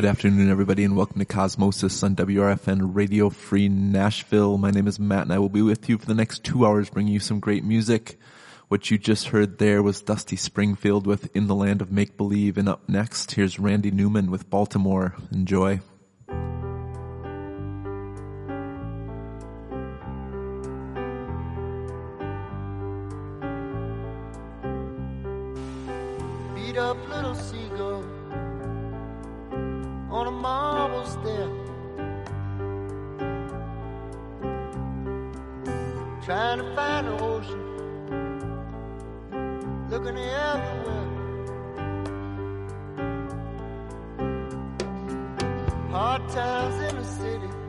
Good afternoon, everybody, and welcome to Cosmosis on WRFN Radio Free Nashville. My name is Matt, and I will be with you for the next two hours, bringing you some great music. What you just heard there was Dusty Springfield with In the Land of Make Believe, and up next, here's Randy Newman with Baltimore. Enjoy. looking everywhere. Hard times in the city.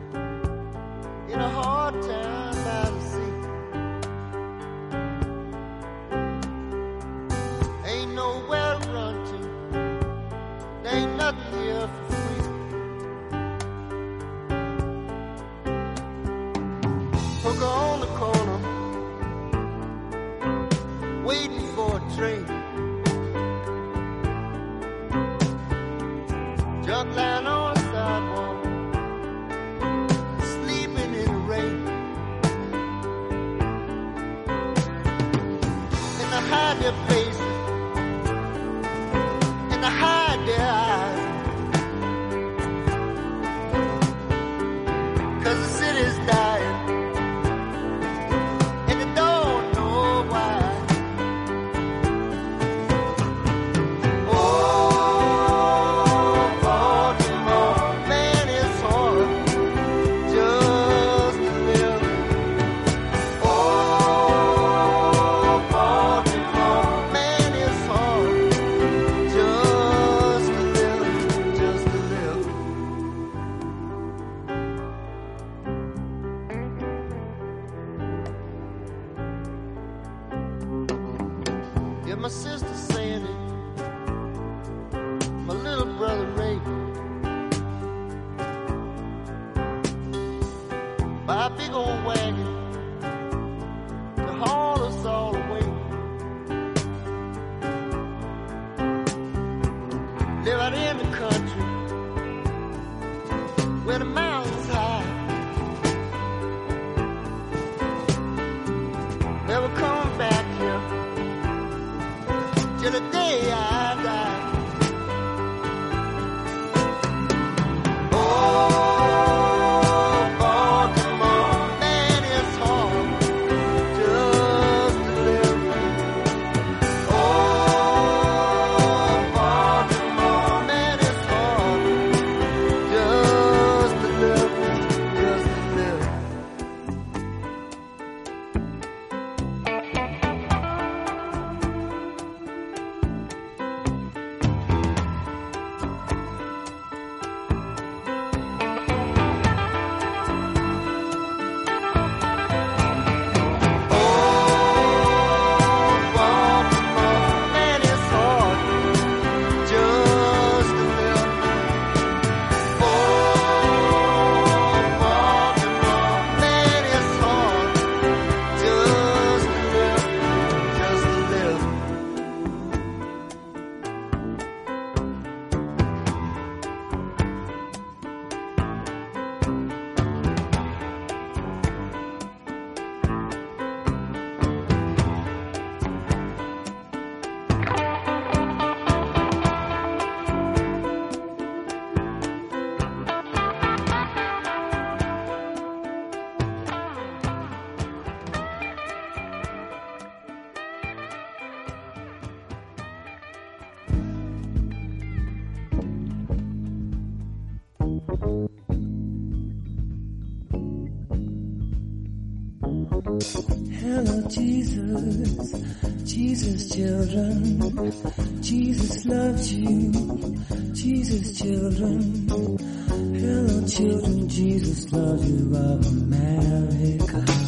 love Jesus. Jesus, children. Jesus loves you. Jesus, children. Hello, children. Jesus loves you of America.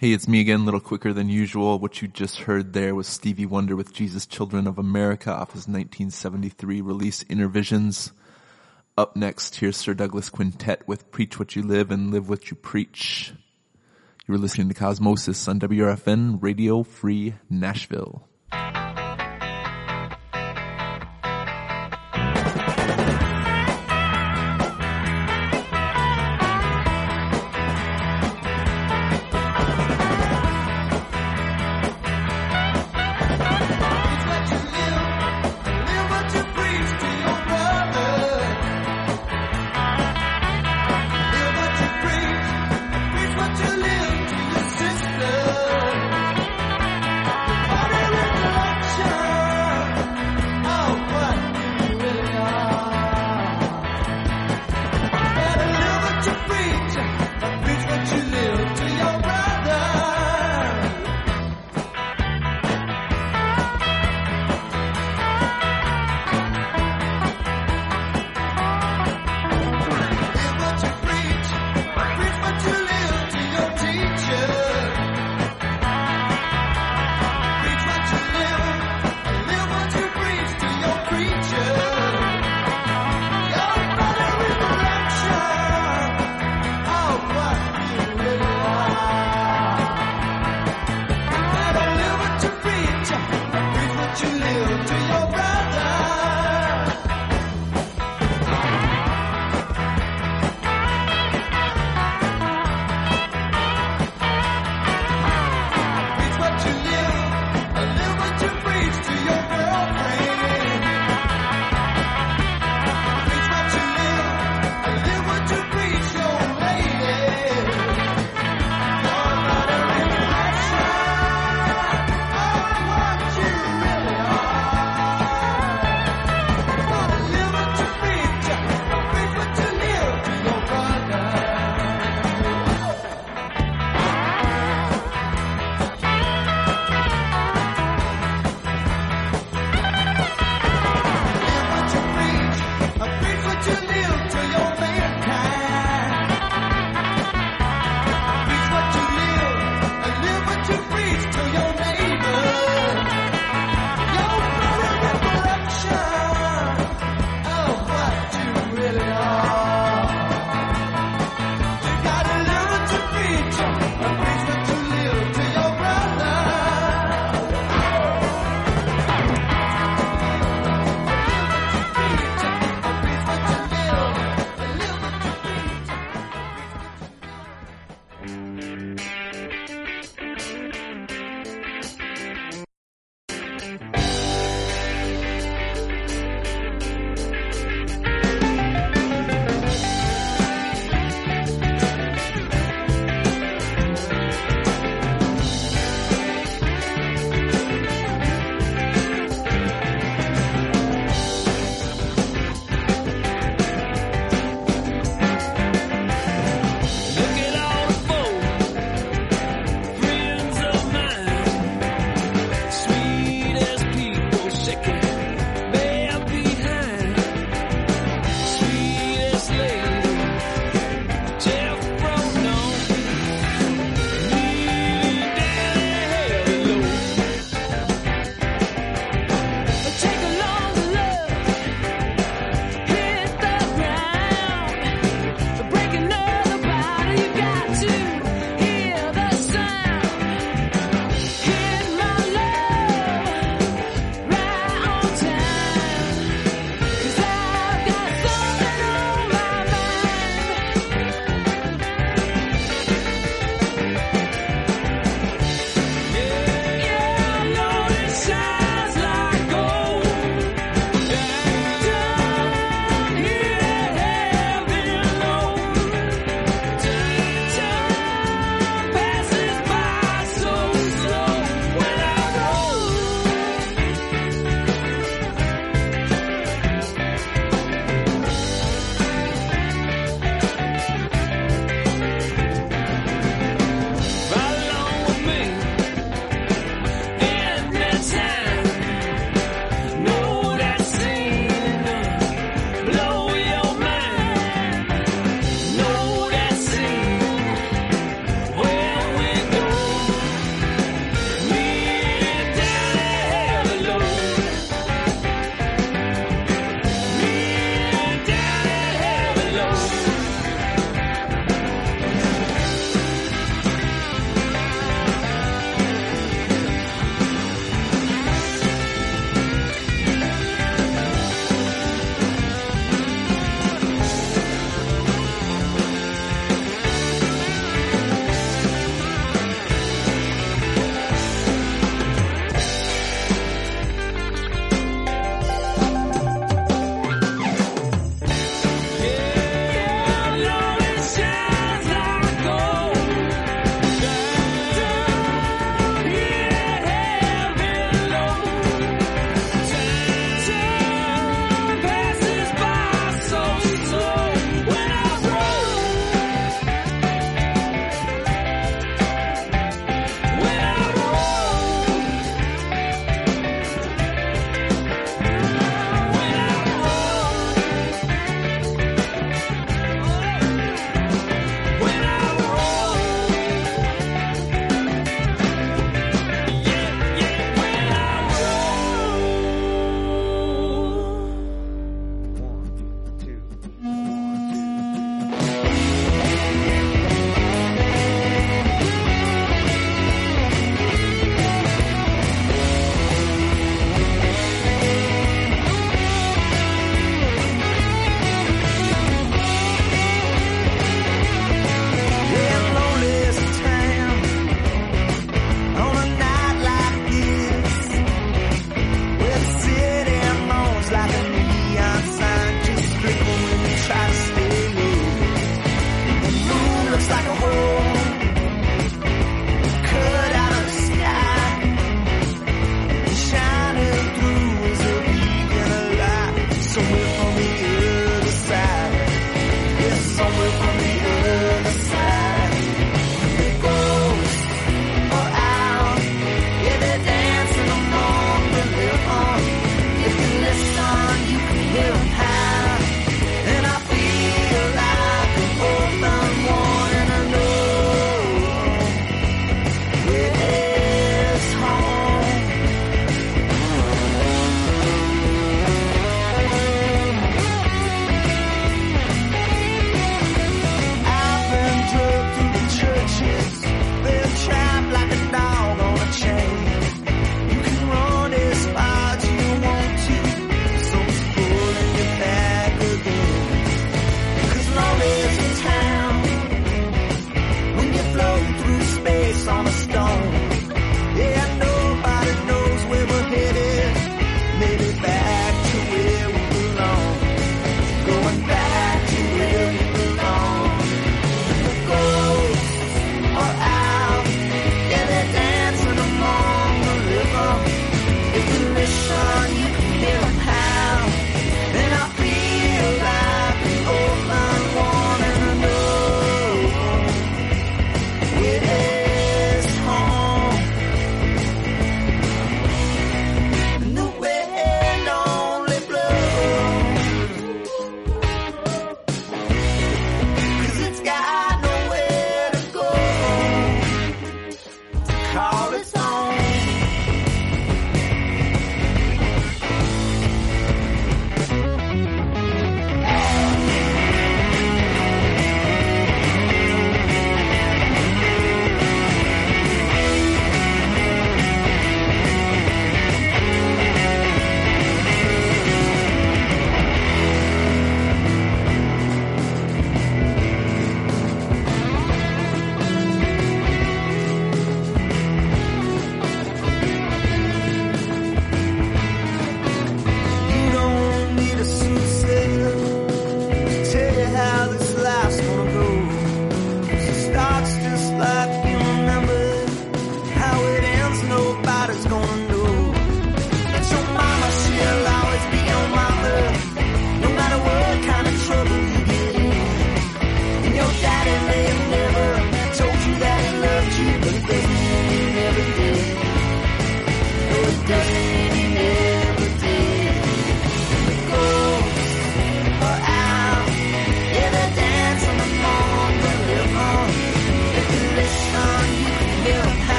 Hey, it's me again, a little quicker than usual. What you just heard there was Stevie Wonder with Jesus Children of America off his 1973 release Innervisions. Up next, here's Sir Douglas Quintet with Preach What You Live and Live What You Preach. You were listening to Cosmosis on WRFN Radio Free Nashville.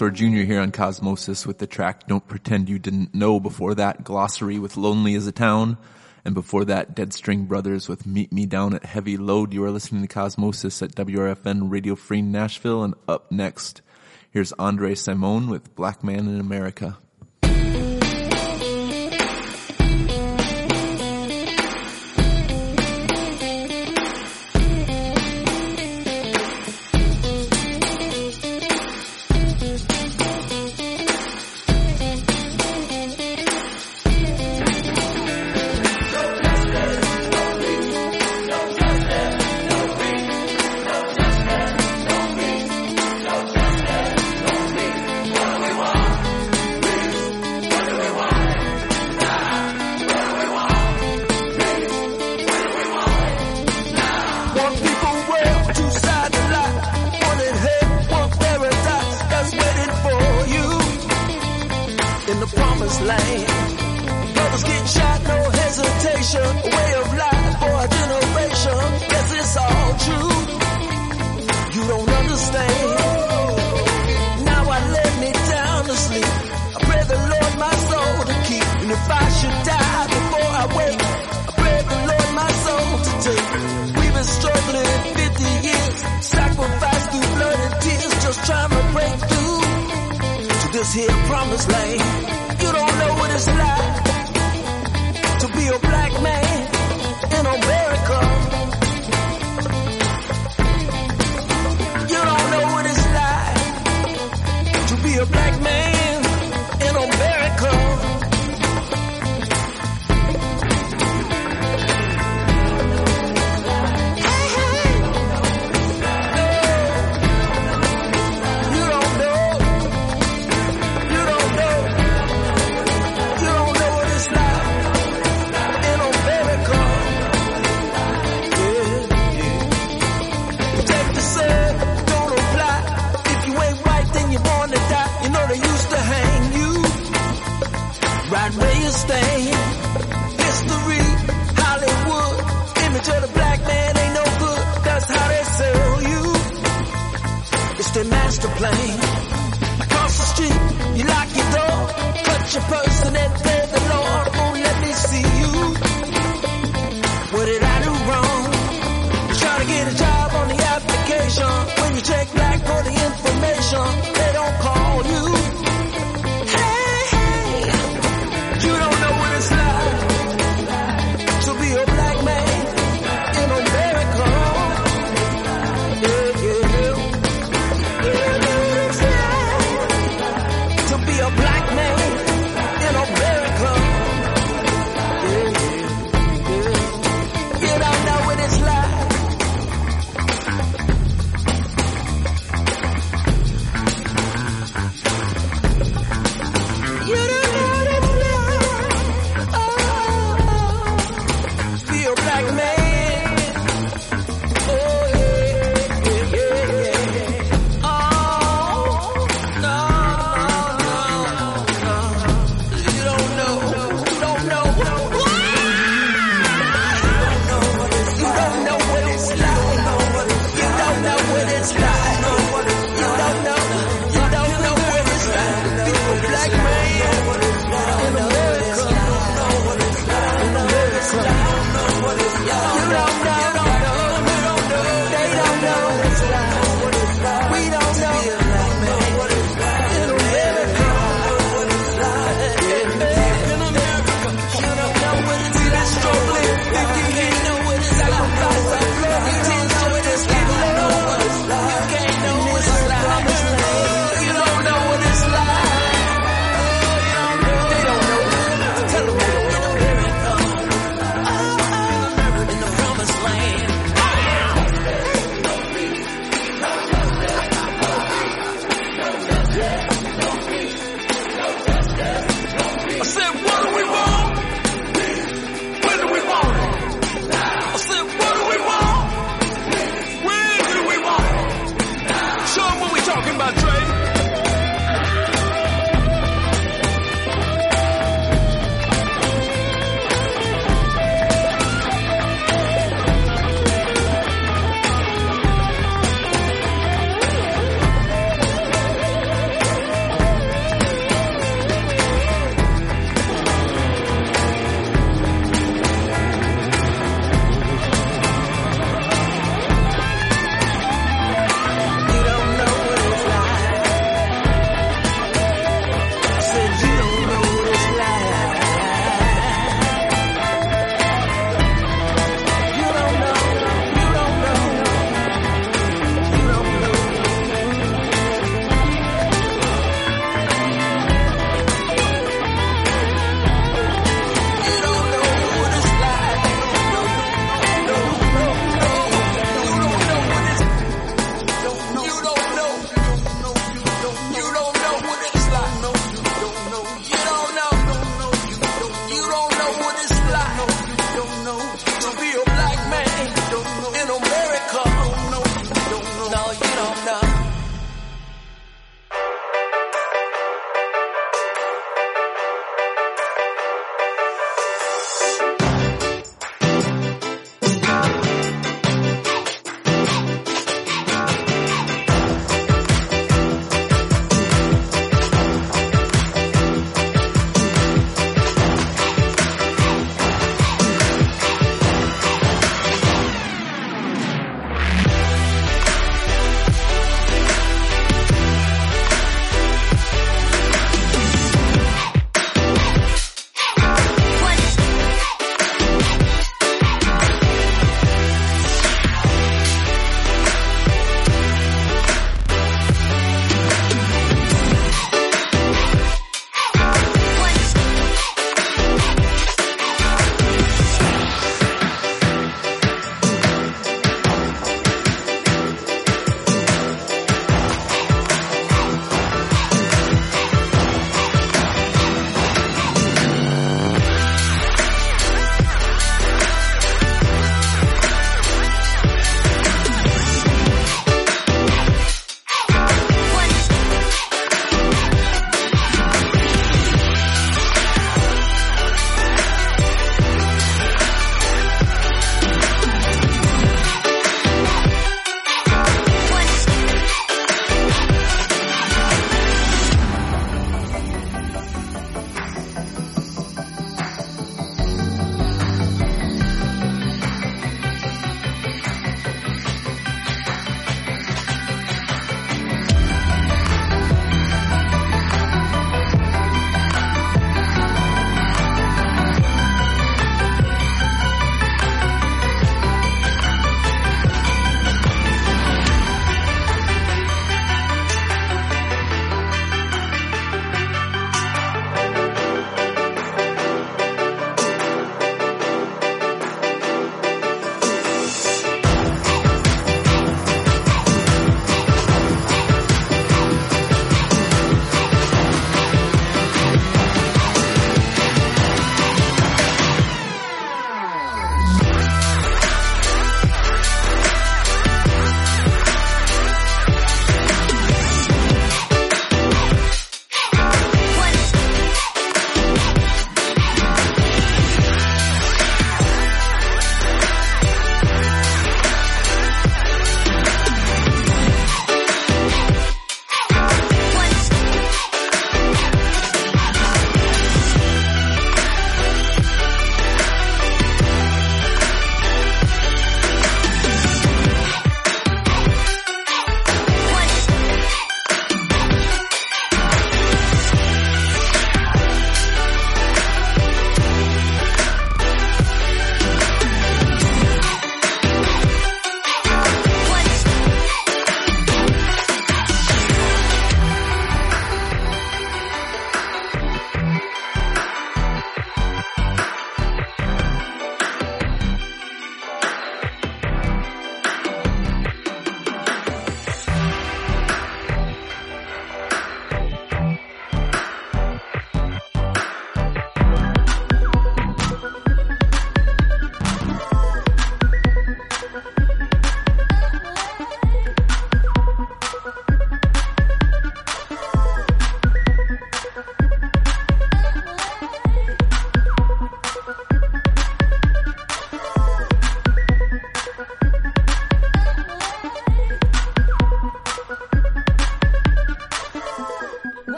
Dinosaur Jr. here on Cosmosis with the track Don't Pretend You Didn't Know. Before that, Glossary with Lonely as a Town. And before that, Dead String Brothers with Meet Me Down at Heavy Load. You are listening to Cosmosis at WRFN Radio Free Nashville. And up next, here's Andre Simone with Black Man in America.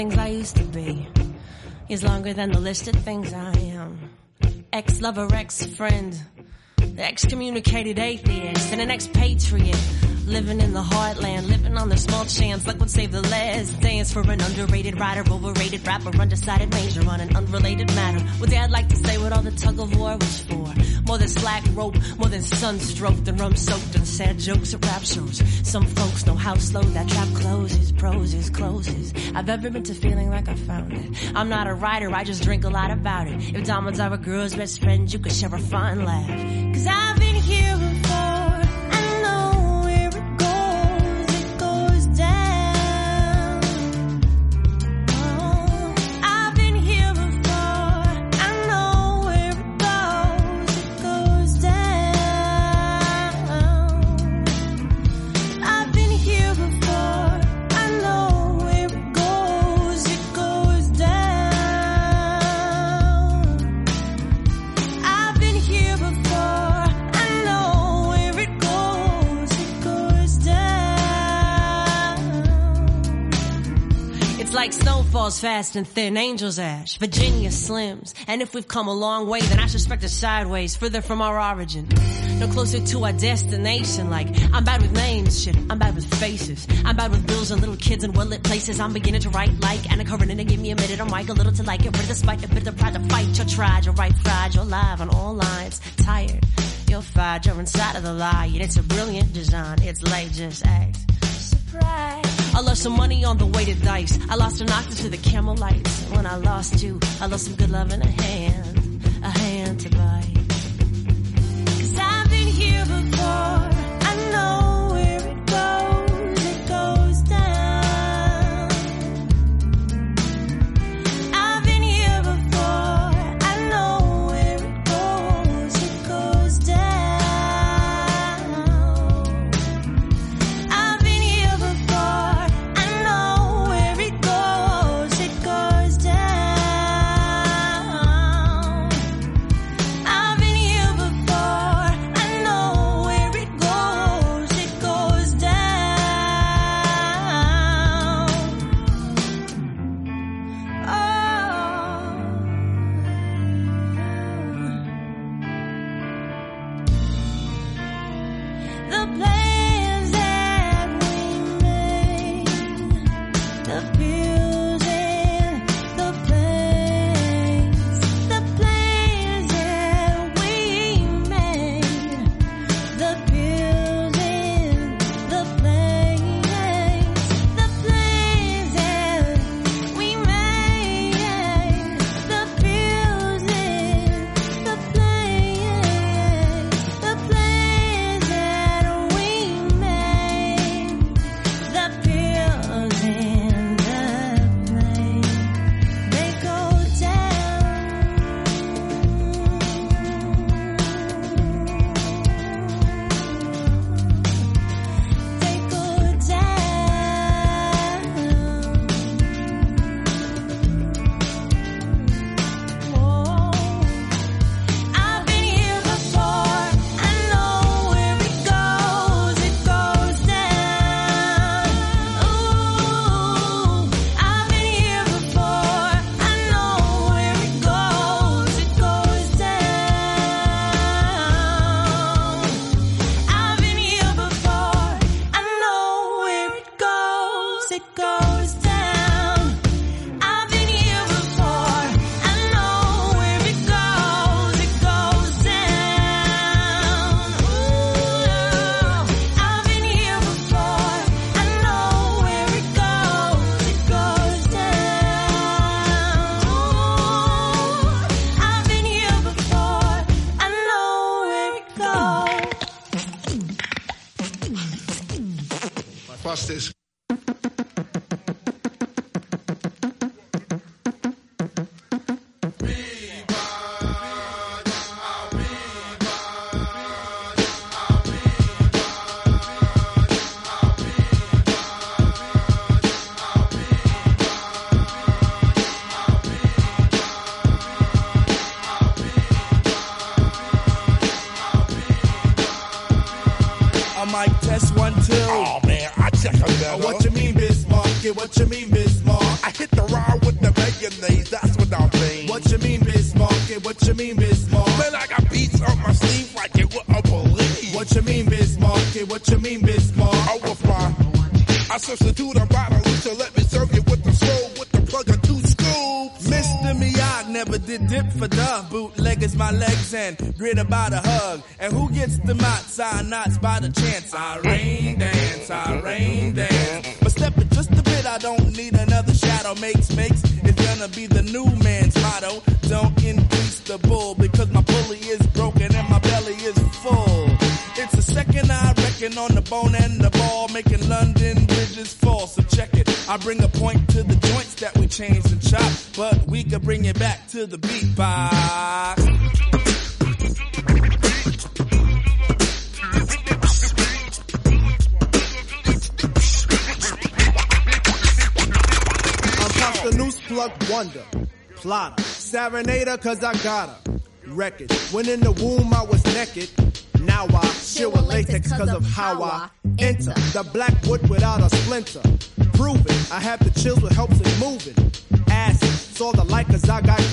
Things I used to be is longer than the list of things I am. Ex lover, ex friend, excommunicated atheist, and an expatriate. Living in the heartland, living on the small chance, like what saved the last dance for an underrated writer, overrated rapper, undecided major on an unrelated matter. What dad like to say what all the tug of war was for? More than slack rope, more than sunstroke, than rum soaked and sad jokes at rap shows. Some folks know how slow that trap closes, proses, closes. I've ever been to feeling like I found it. I'm not a writer, I just drink a lot about it. If diamonds are a girl's best friend, you could share a fun laugh. Cause I've been here fast and thin, angels ash, Virginia slims. And if we've come a long way, then I suspect it's sideways, further from our origin. No closer to our destination, like I'm bad with names, shit, I'm bad with faces. I'm bad with bills and little kids and well-lit places. I'm beginning to write like Anna Karenina, give me a minute, I'm like a little to like it, but despite a bit of pride to fight, you're tried, you're right, fried, you're live on all lines, tired. You're fired, you're inside of the lie, and it's a brilliant design, it's late, just. I lost some money on the weighted dice. I lost an octave to the camel lights. When I lost you, I lost some good love in a hand,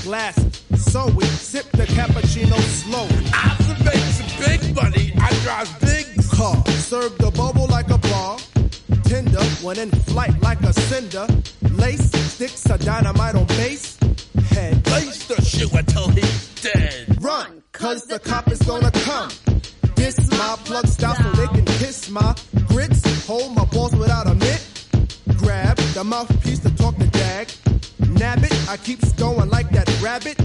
cause I got glasses. So we sip the cappuccino slow. Observation, big money, I drive big car. Serve the bubble like a bar. Tender, when in flight like a cinder. Lace, sticks a dynamite on base. Head, Lace the shoe until he's dead. run, cause the cop is gonna come. This my plug style so they can kiss my grits. Hold my balls without a mitt. Grab the mouthpiece to talk to dag. Nab it, I keeps going like that rabbit.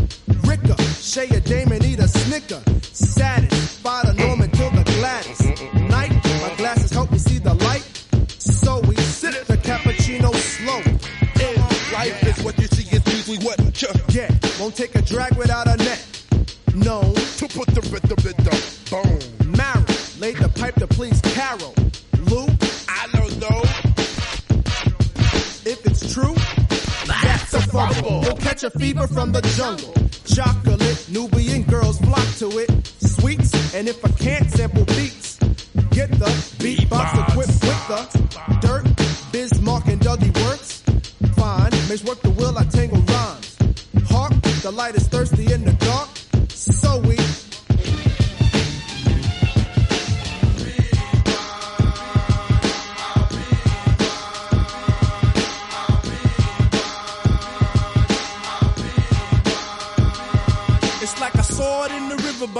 Ricker, Shay a dame and eat a snicker. Satisfy the Norman till the Gladys. Night, my glasses help me see the light. So we sip the cappuccino slow. In life is what you see is usually what you Yeah, won't take a drag without a net. No, to put the rhythm in the bone. Mary laid the pipe to please Carol. Fumble. We'll catch a fever from the jungle. Chocolate, Nubian girls flock to it. Sweets, and if I can't sample beats, get the beatbox equipped with the dirt. Biz Markie and Dougie works. Fine, makes work the will, I tangle rhymes. Hark, the light is thirsty in the dark. So we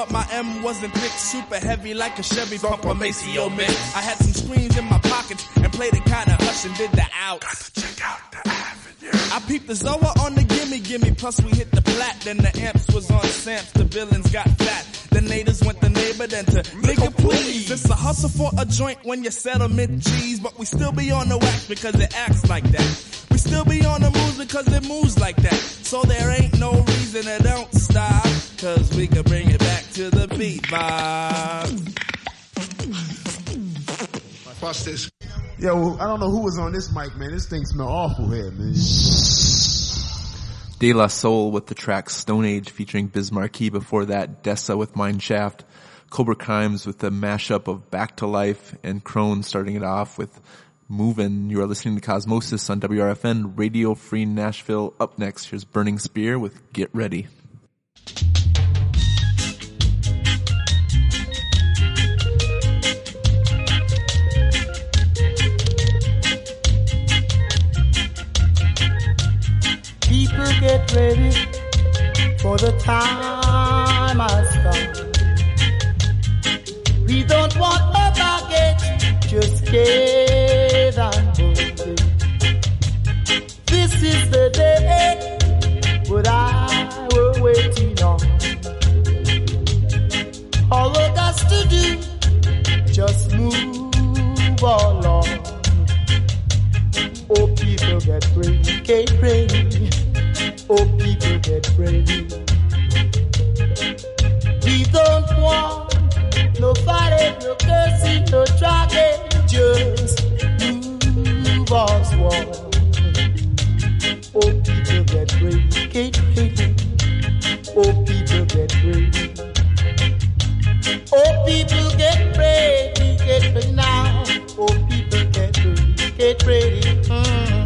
but my M wasn't thick, super heavy like a Chevy pump a Maceo mix. I had some screens in my pockets and played it kinda hush and did the outs. Check out the avenue. I peeped the Zoa on the gimme gimme, plus we hit the plat, then the amps was on Samps, the villains got fat. The natives went the neighbor, then to nigga please. It's a hustle for a joint when you settle settlement cheese, but we still be on the wax because it acts like that. We still be on the moves because it moves like that. So there ain't no reason to don't stop, cause we can bring it back to the beat vibe. Watch this. Yo, I don't know who was on this mic, man. This thing smell awful here, man. De La Soul with the track Stone Age featuring Biz Markie. Before that, Dessa with Mineshaft. Cobra Crimes with the mashup of Back to Life and Crone starting it off with Movin'. You are listening to Cosmosis on WRFN Radio Free Nashville. Up next, here's Burning Spear with Get Ready. People get ready for the time has come. We don't want no baggage, just scared This is the day what I were waiting on. All we got to do, just move along. Oh, people get ready, get ready. Oh, people get ready. We don't want no fighting, no cursing, no dragging. Just move us one. Oh, people get ready, get ready. Oh, people get ready. Oh, people get ready, get ready now. Oh, people get ready, get ready. Mm.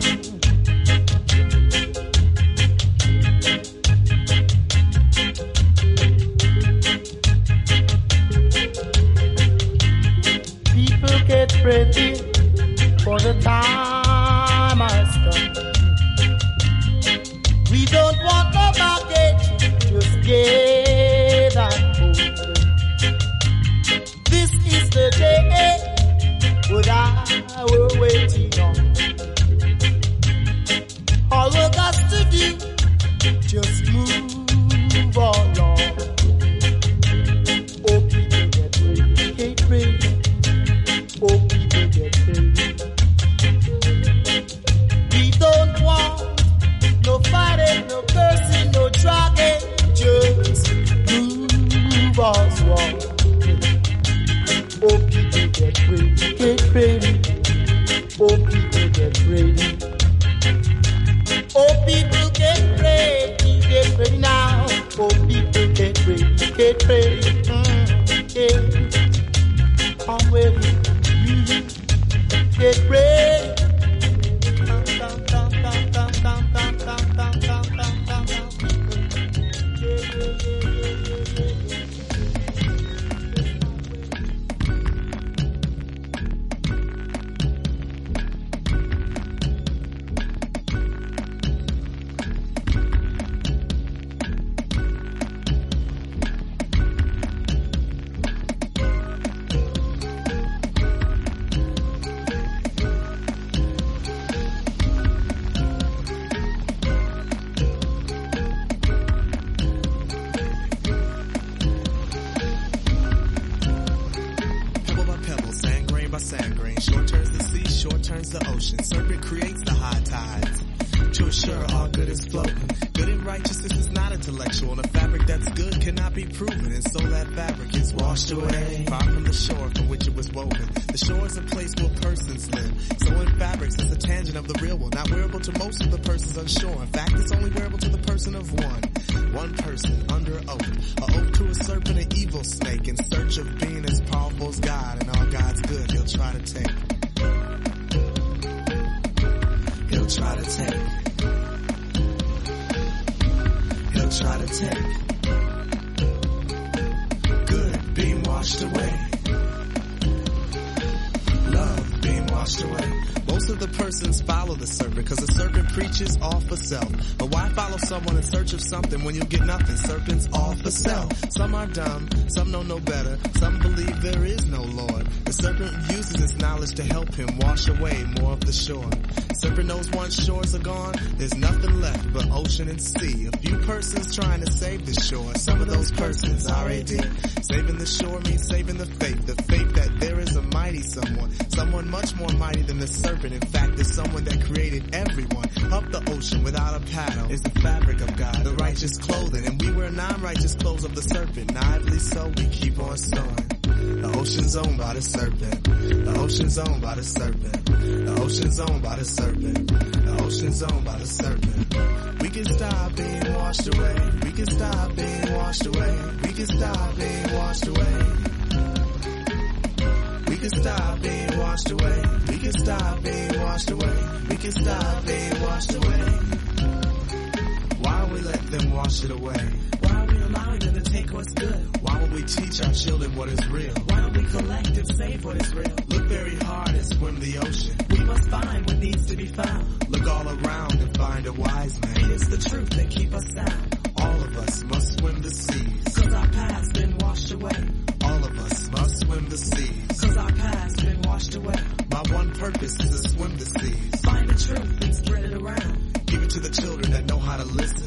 Why are we allowing them to take what's good? Why would we teach our children what is real? Why don't we collect and save what is real? Look very hard and swim the ocean. We must find what needs to be found. Look all around and find a wise man. It's the truth that keep us sound. All of us must swim the seas. Cause our past been washed away. All of us must swim the seas. Cause our past been washed away. My one purpose is to swim the seas. Find the truth and spread it around. Give it to the children that know how to listen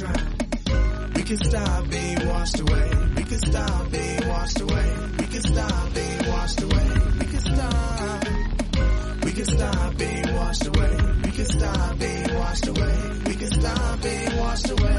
drown. We can stop being washed away. We can stop being washed away. We can stop being washed away. We can stop. We can stop being washed away. We can stop being washed away. We can stop being washed away.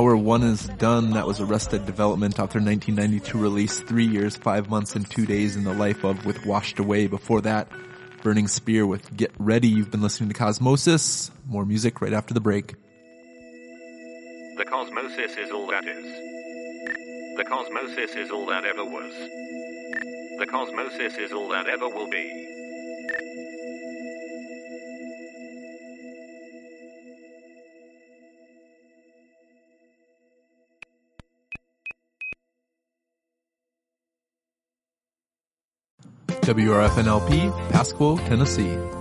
Our One is Done. That was Arrested Development off their 1992 release, Three Years, Five Months, and Two Days in the Life of with Washed Away. Before that, Burning Spear with Get Ready. You've been listening to Cosmosis. More music right after the break. The Cosmosis is all that is. The Cosmosis is all that ever was. The Cosmosis is all that ever will be. WRFNLP, Pasquo, Tennessee.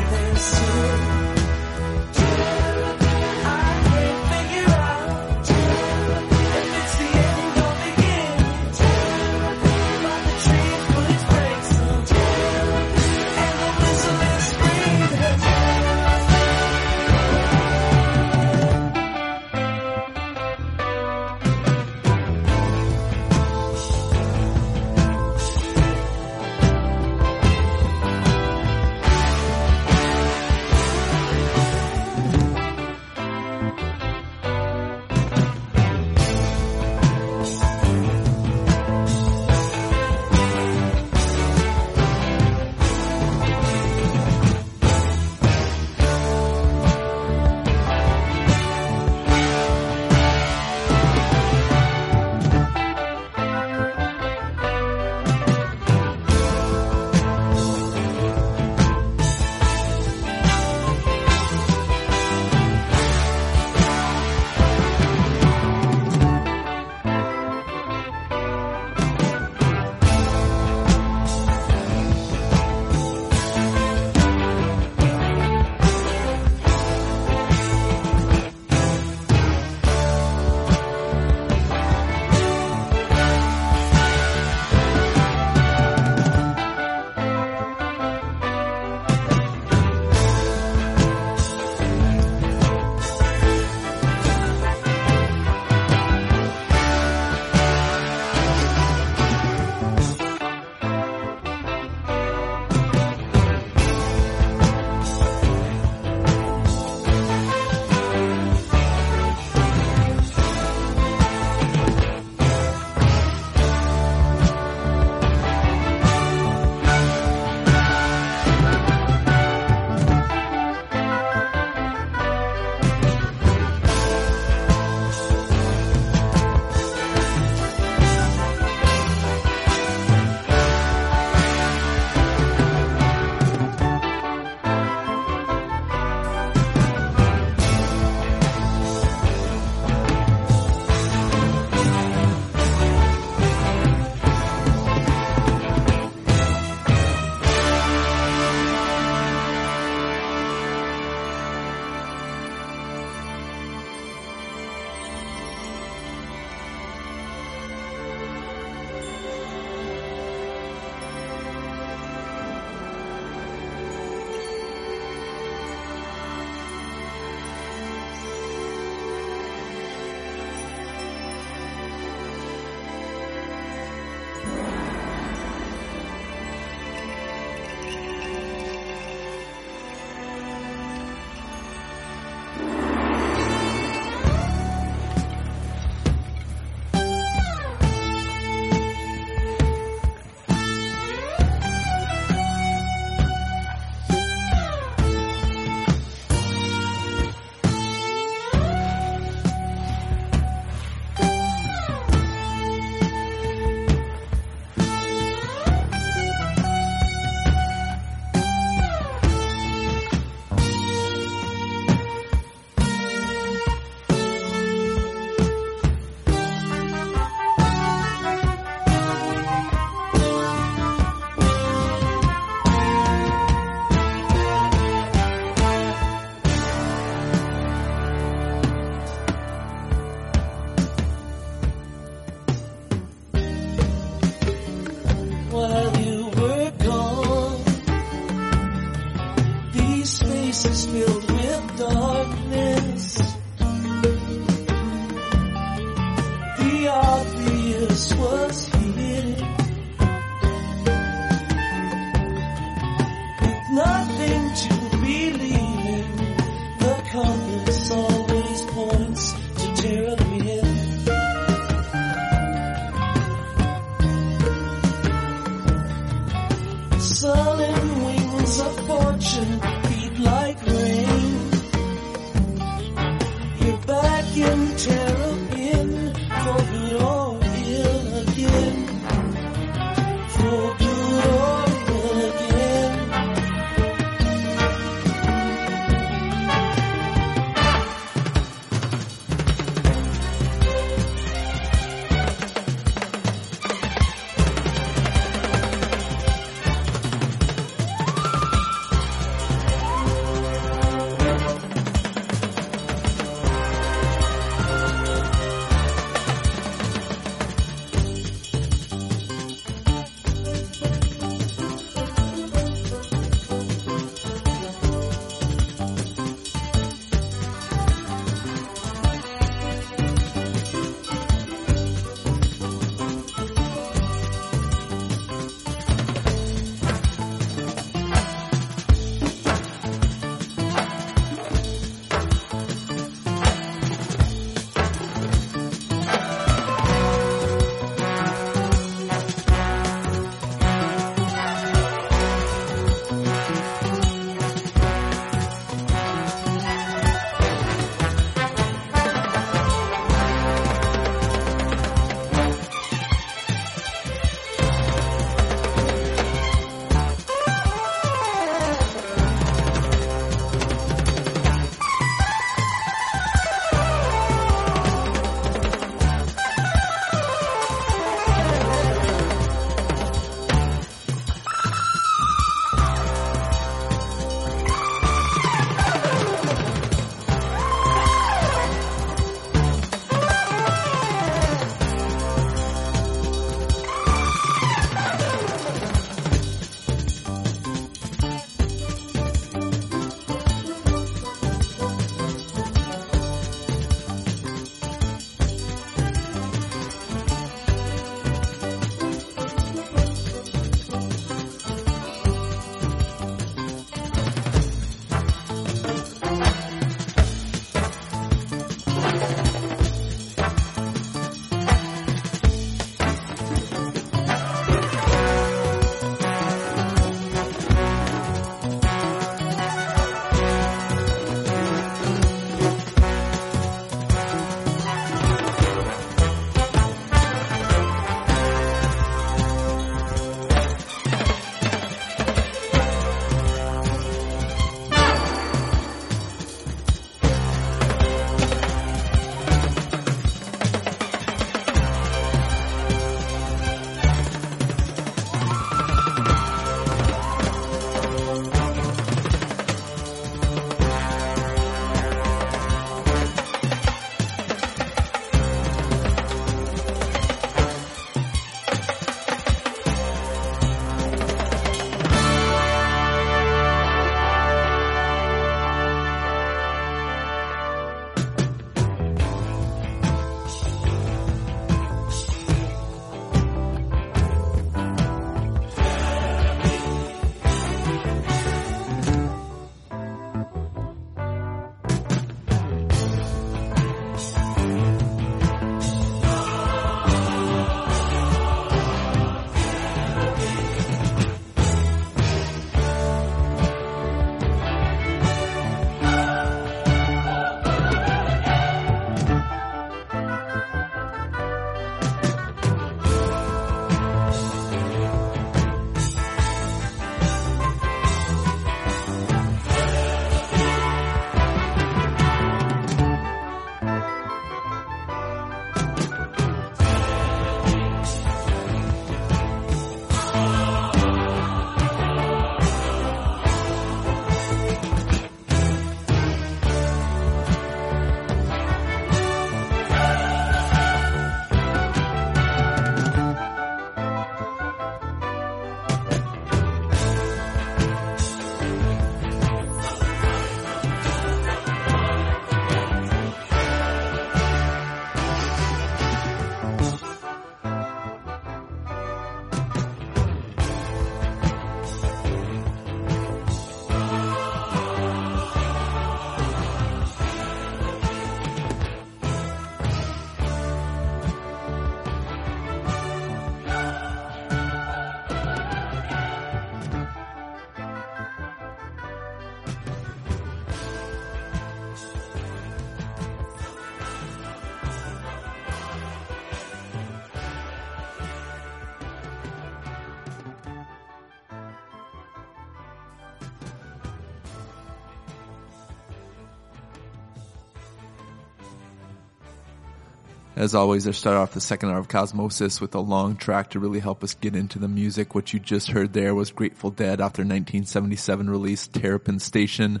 As always, I start off the second hour of Cosmosis with a long track to really help us get into the music. What you just heard there was Grateful Dead after 1977 release, Terrapin Station.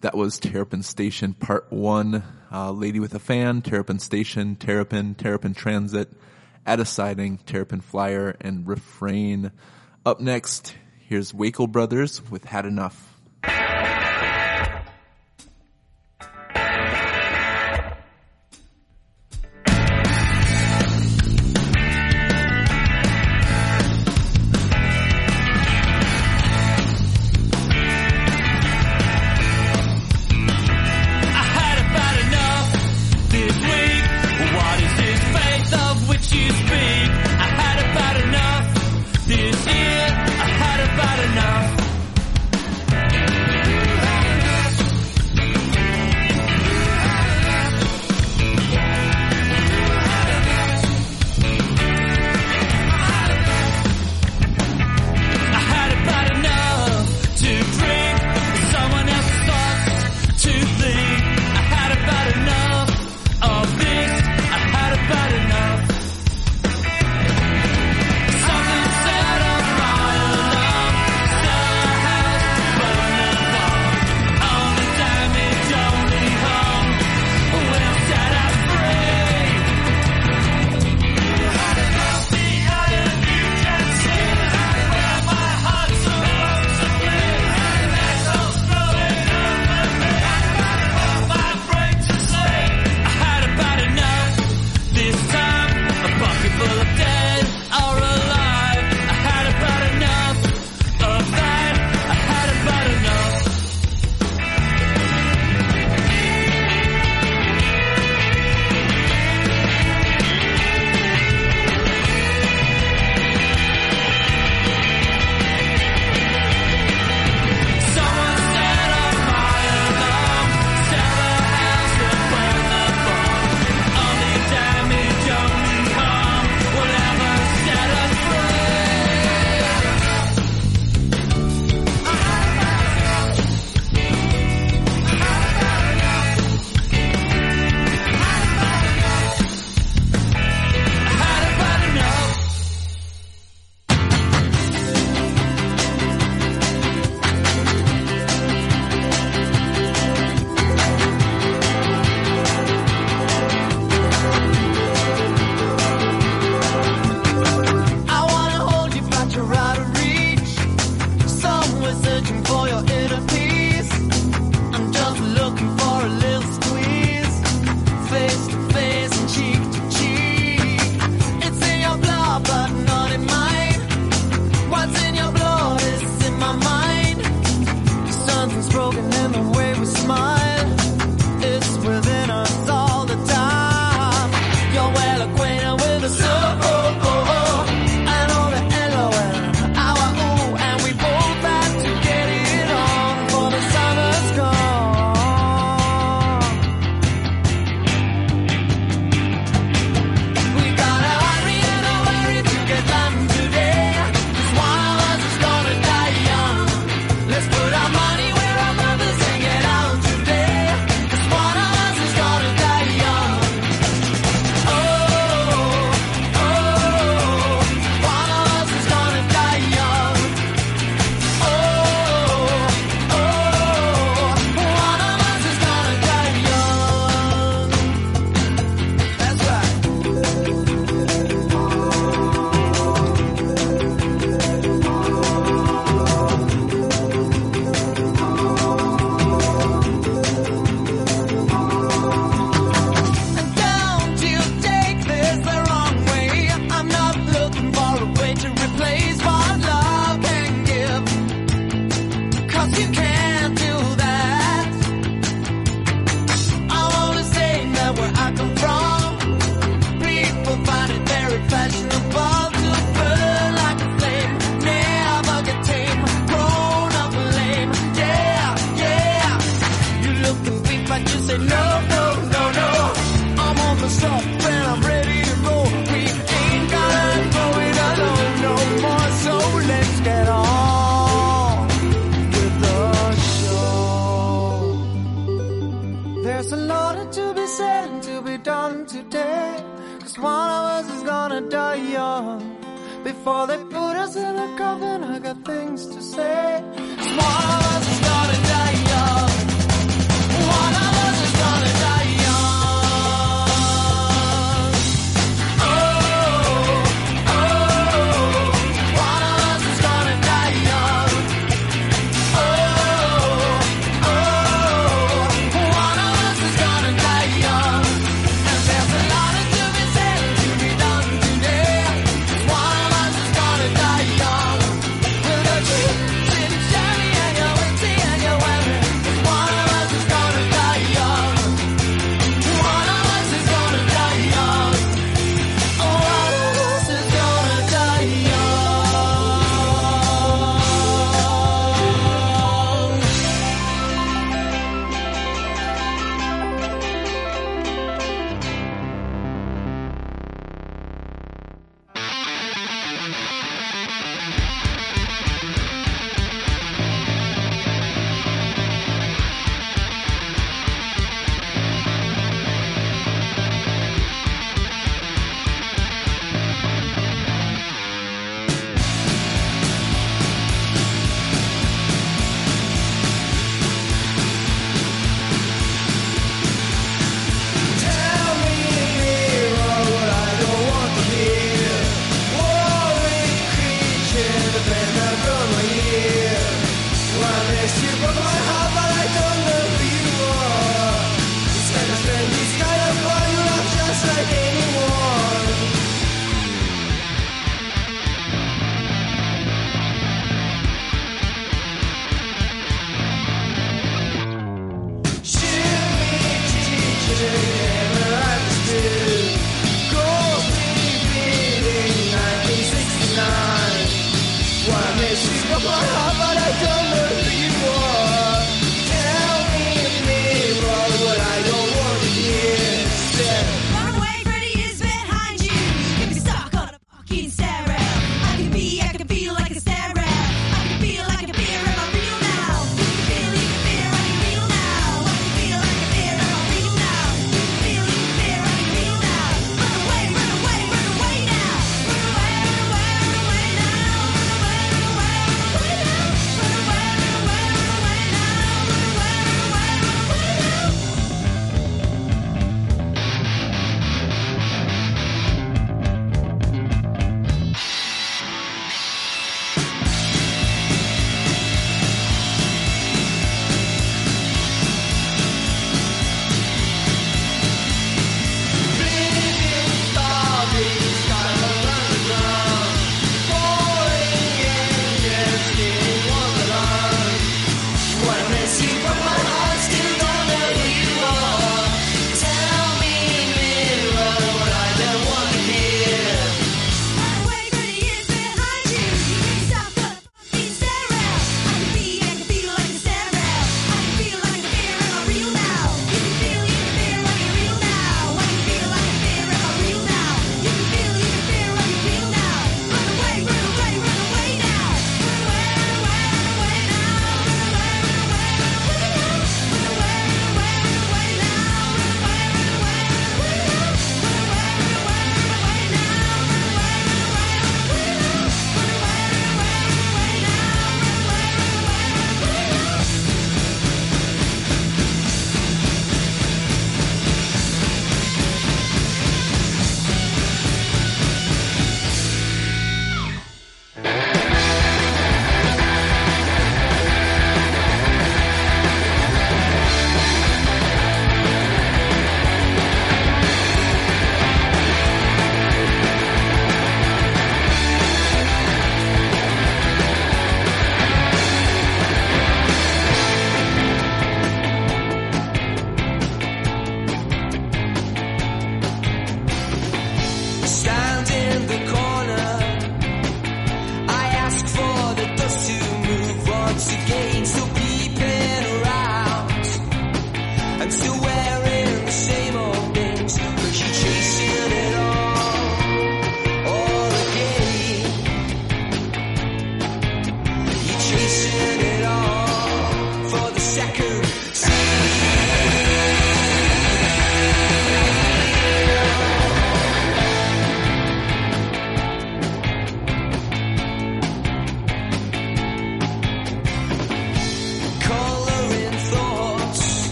That was Terrapin Station Part 1, uh, Lady with a Fan, Terrapin Station, Terrapin, Terrapin Transit, At a Siding, Terrapin Flyer, and Refrain. Up next, here's Waco Brothers with Had Enough.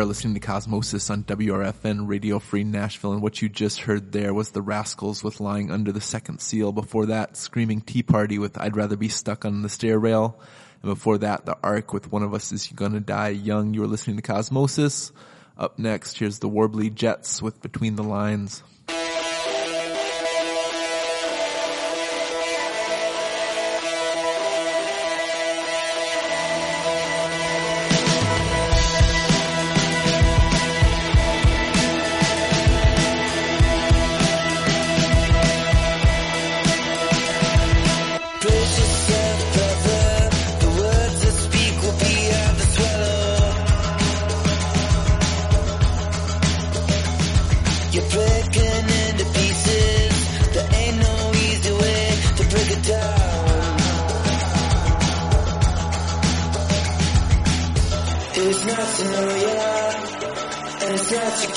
are listening to Cosmosis on WRFN Radio Free Nashville, and what you just heard there was the Rascals with Lying Under the Second Seal. Before that, Screaming Tea Party with I'd Rather Be Stuck on the Stair Rail. And before that, The Ark with One of Us Is Gonna Die Young. You are listening to Cosmosis. Up next, here's the Warbly Jets with Between the Lines.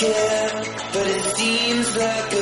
care, but it seems like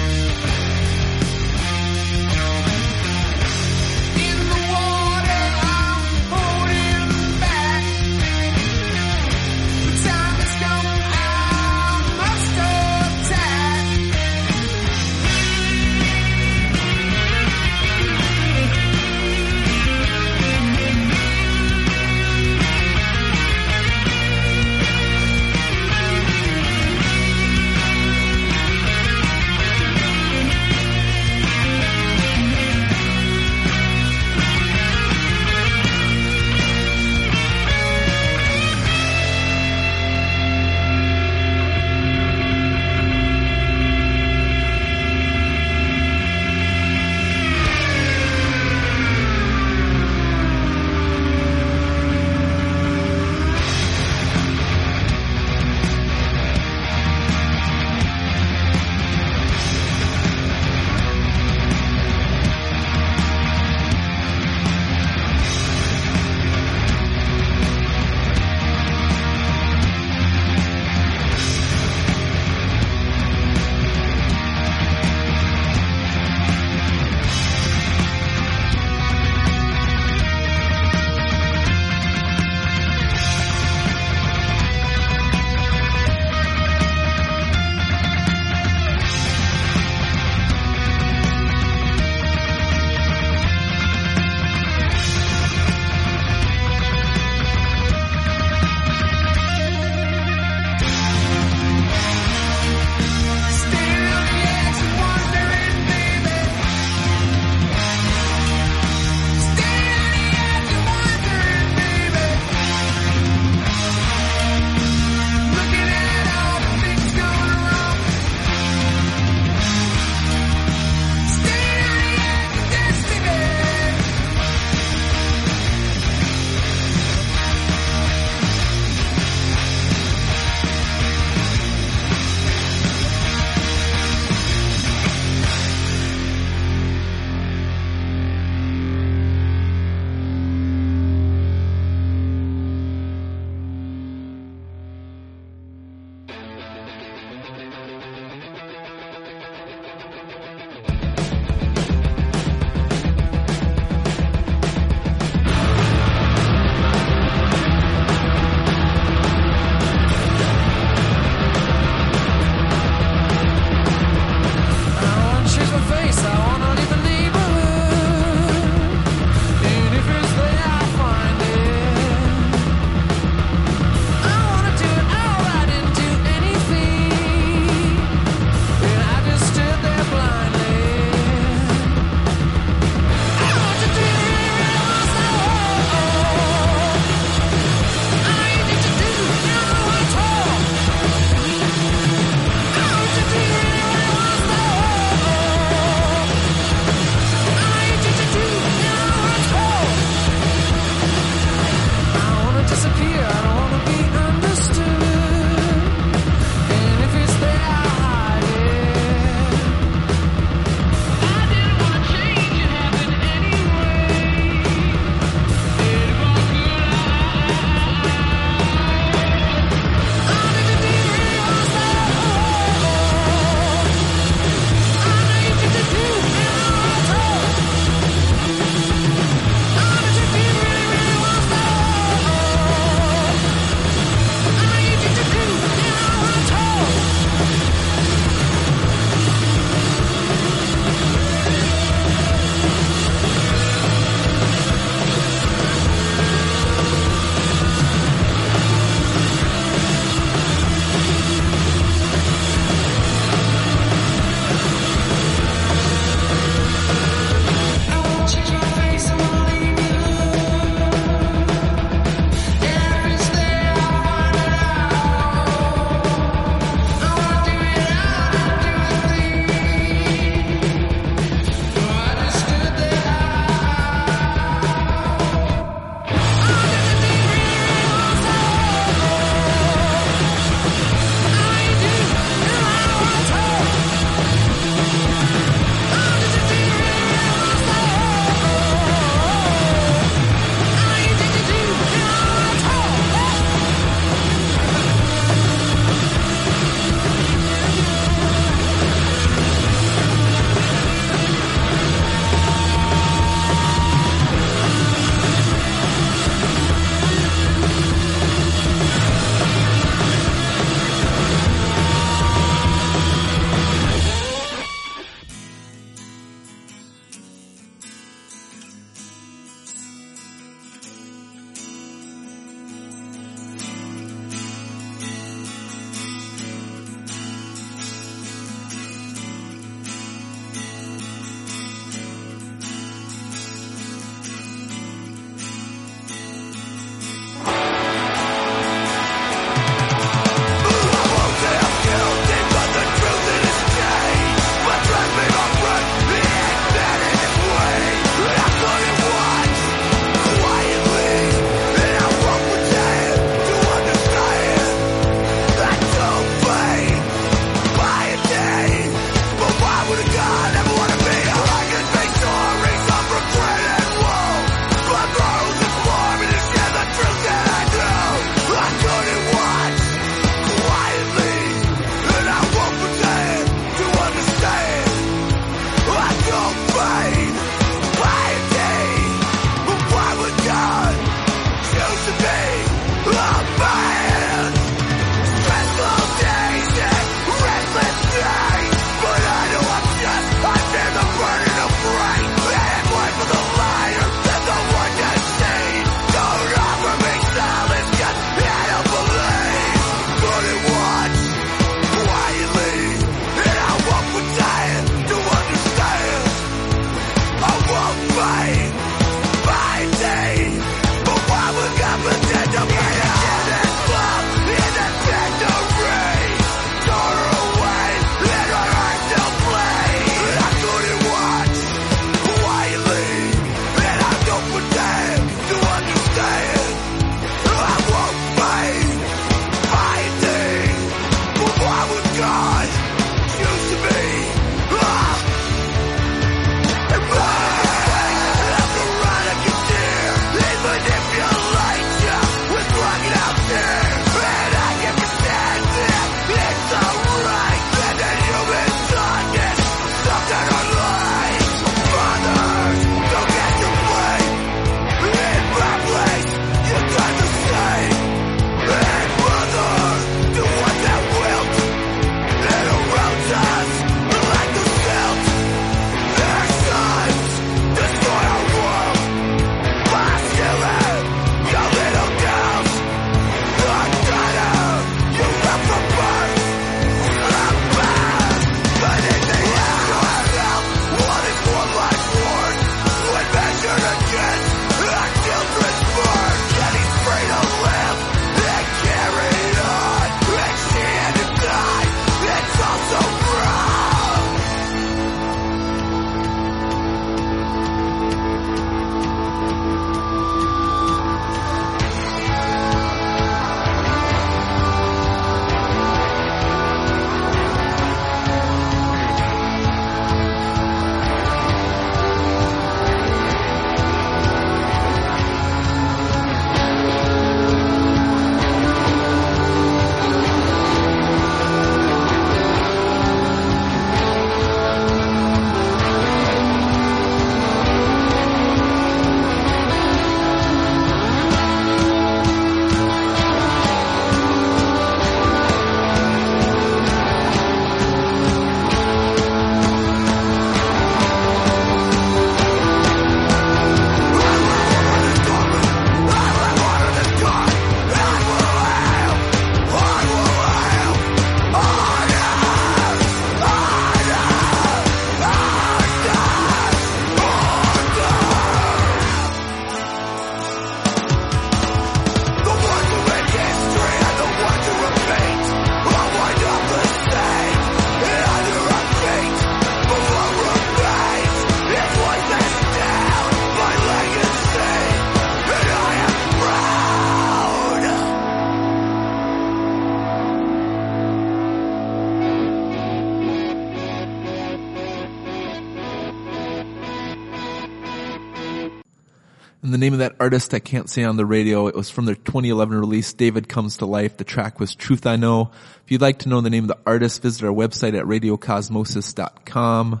name of that artist I can't say on the radio. It was from their 2011 release, David Comes to Life. The track was Truth I Know. If you'd like to know the name of the artist, visit our website at radiocosmosis.com.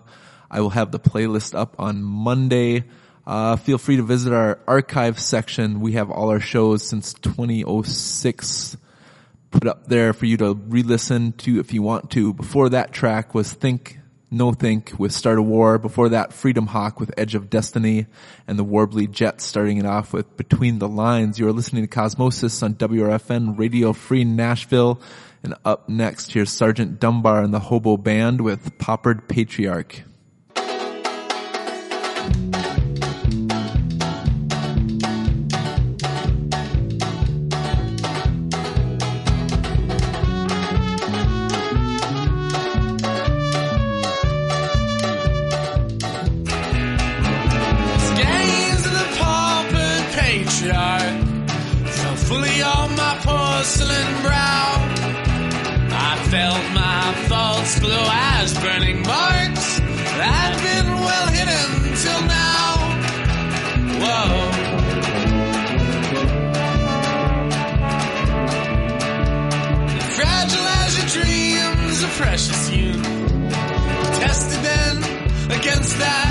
I will have the playlist up on Monday. Uh, feel free to visit our archive section. We have all our shows since 2006 put up there for you to re-listen to if you want to. Before that track was Think No Think with Start a War. Before that, Freedom Hawk with Edge of Destiny and the Warbly Jets starting it off with Between the Lines. You're listening to Cosmosis on WRFN Radio Free Nashville. And up next, here's Sergeant Dunbar and the Hobo Band with Poppered Patriarch. That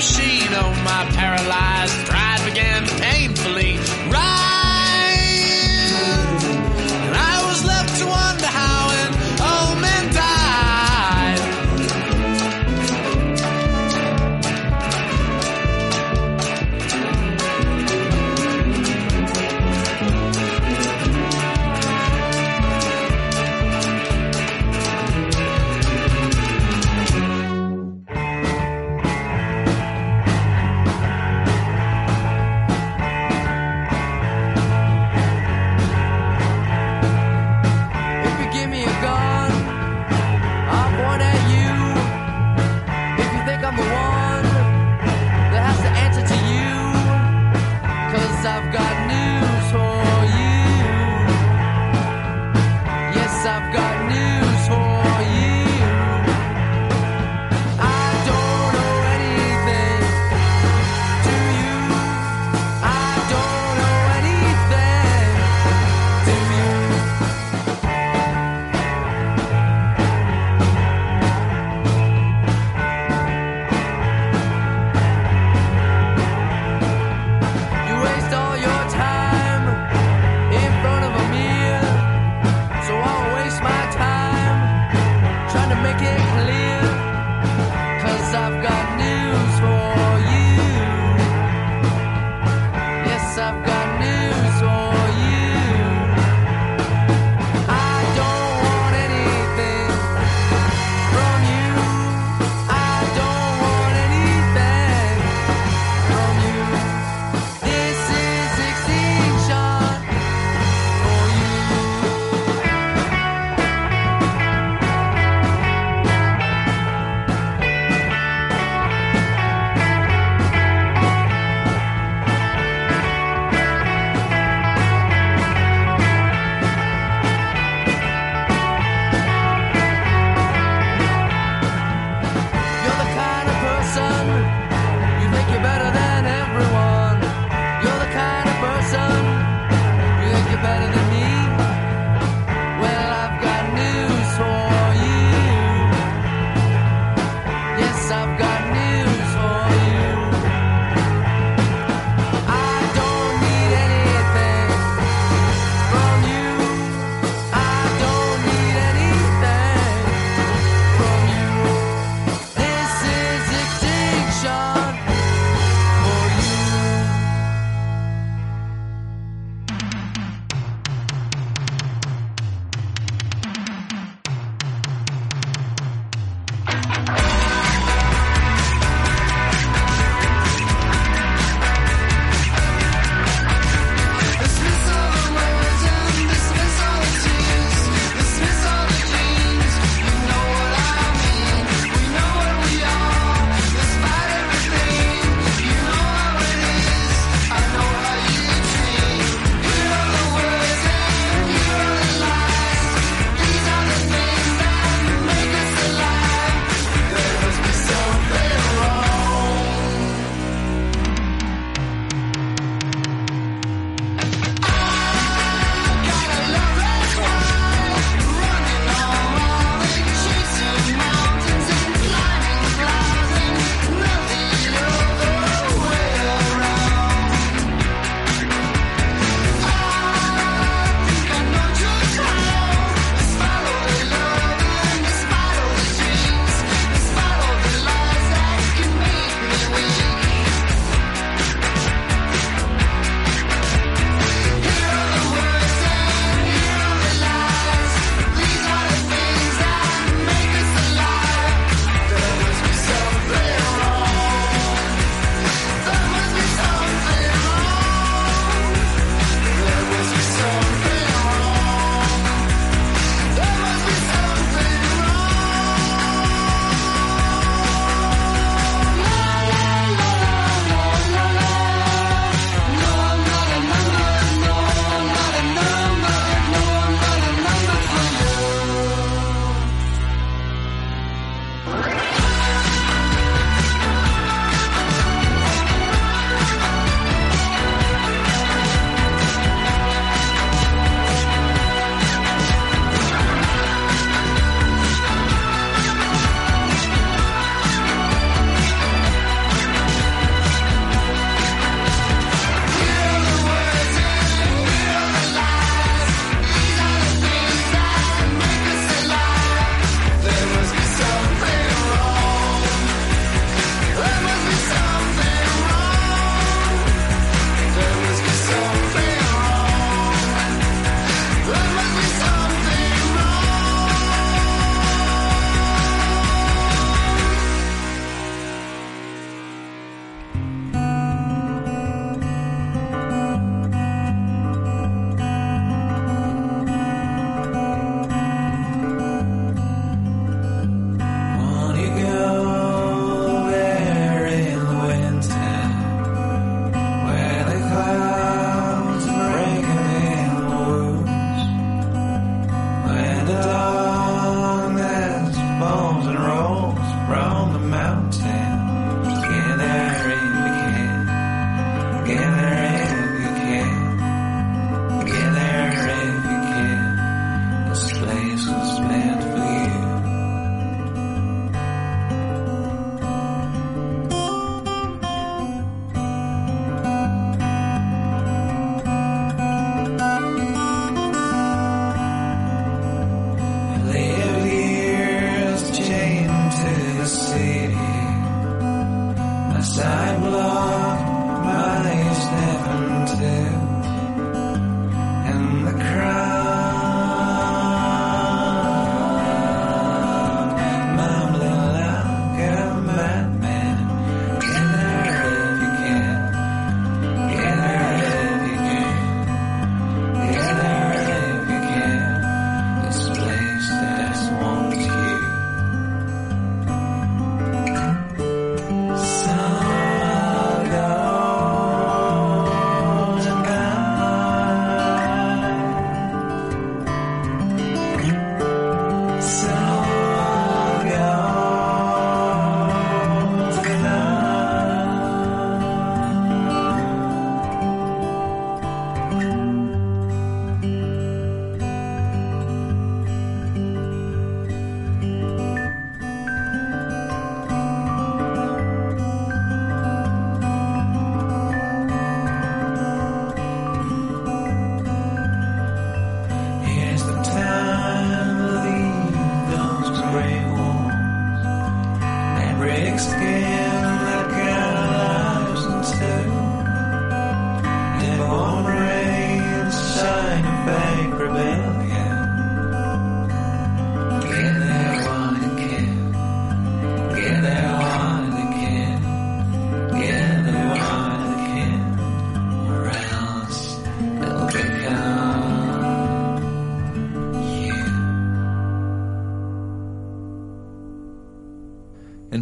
machine. Oh, my paralyzed pride began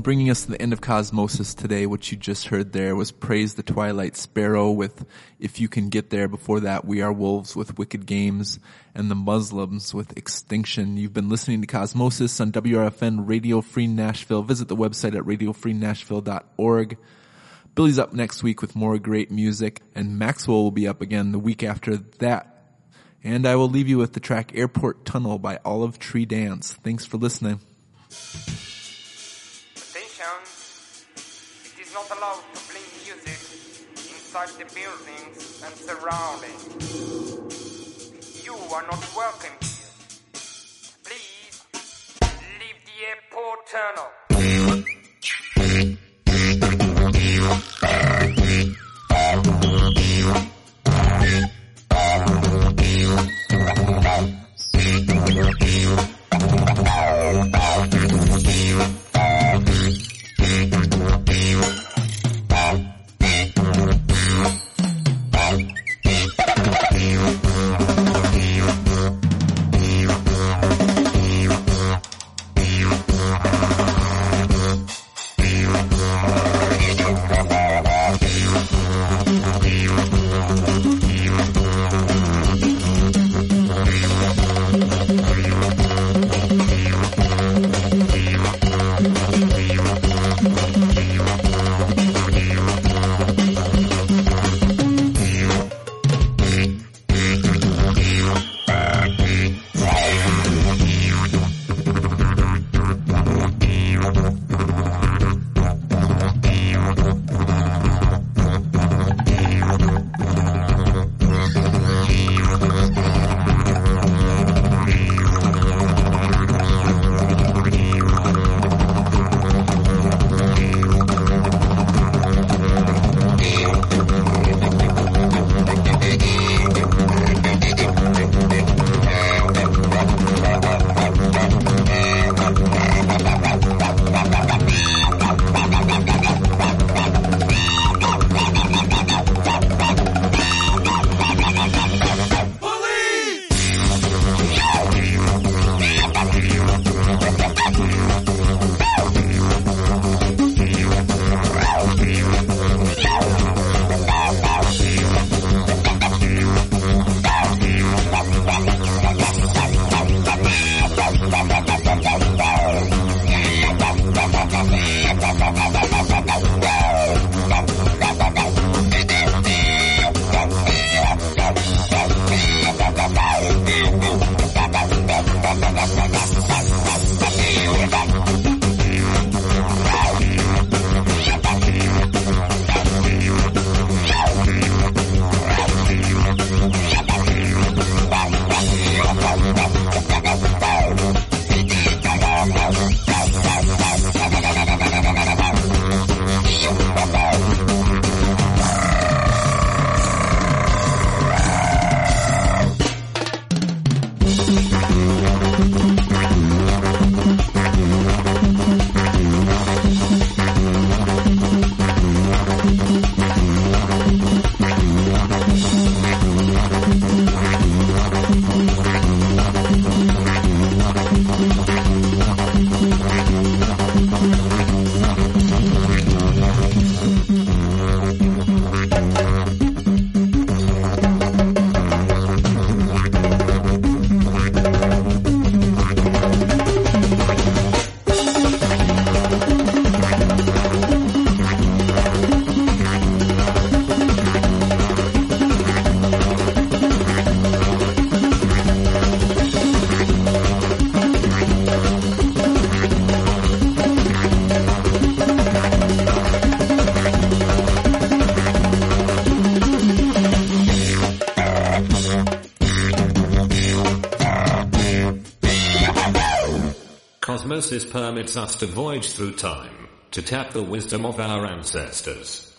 bringing us to the end of Cosmosis today, what you just heard there was Praise the Twilight Sparrow with If You Can Get There. Before that, We Are Wolves with Wicked Games and the Muslims with Extinction. You've been listening to Cosmosis on WRFN Radio Free Nashville. Visit the website at radiofreenashville.org. Billy's up next week with more great music and Maxwell will be up again the week after that. And I will leave you with the track Airport Tunnel by Olive Tree Dance. Thanks for listening. Not allowed to play music inside the buildings and surroundings. You are not welcome here. Please leave the airport tunnel. Cosmosis permits us to voyage through time, to tap the wisdom of our ancestors.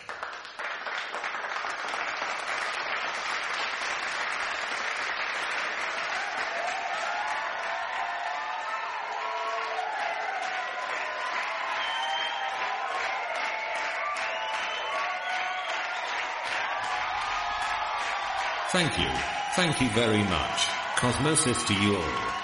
Thank you. Thank you very much. Cosmosis to you all.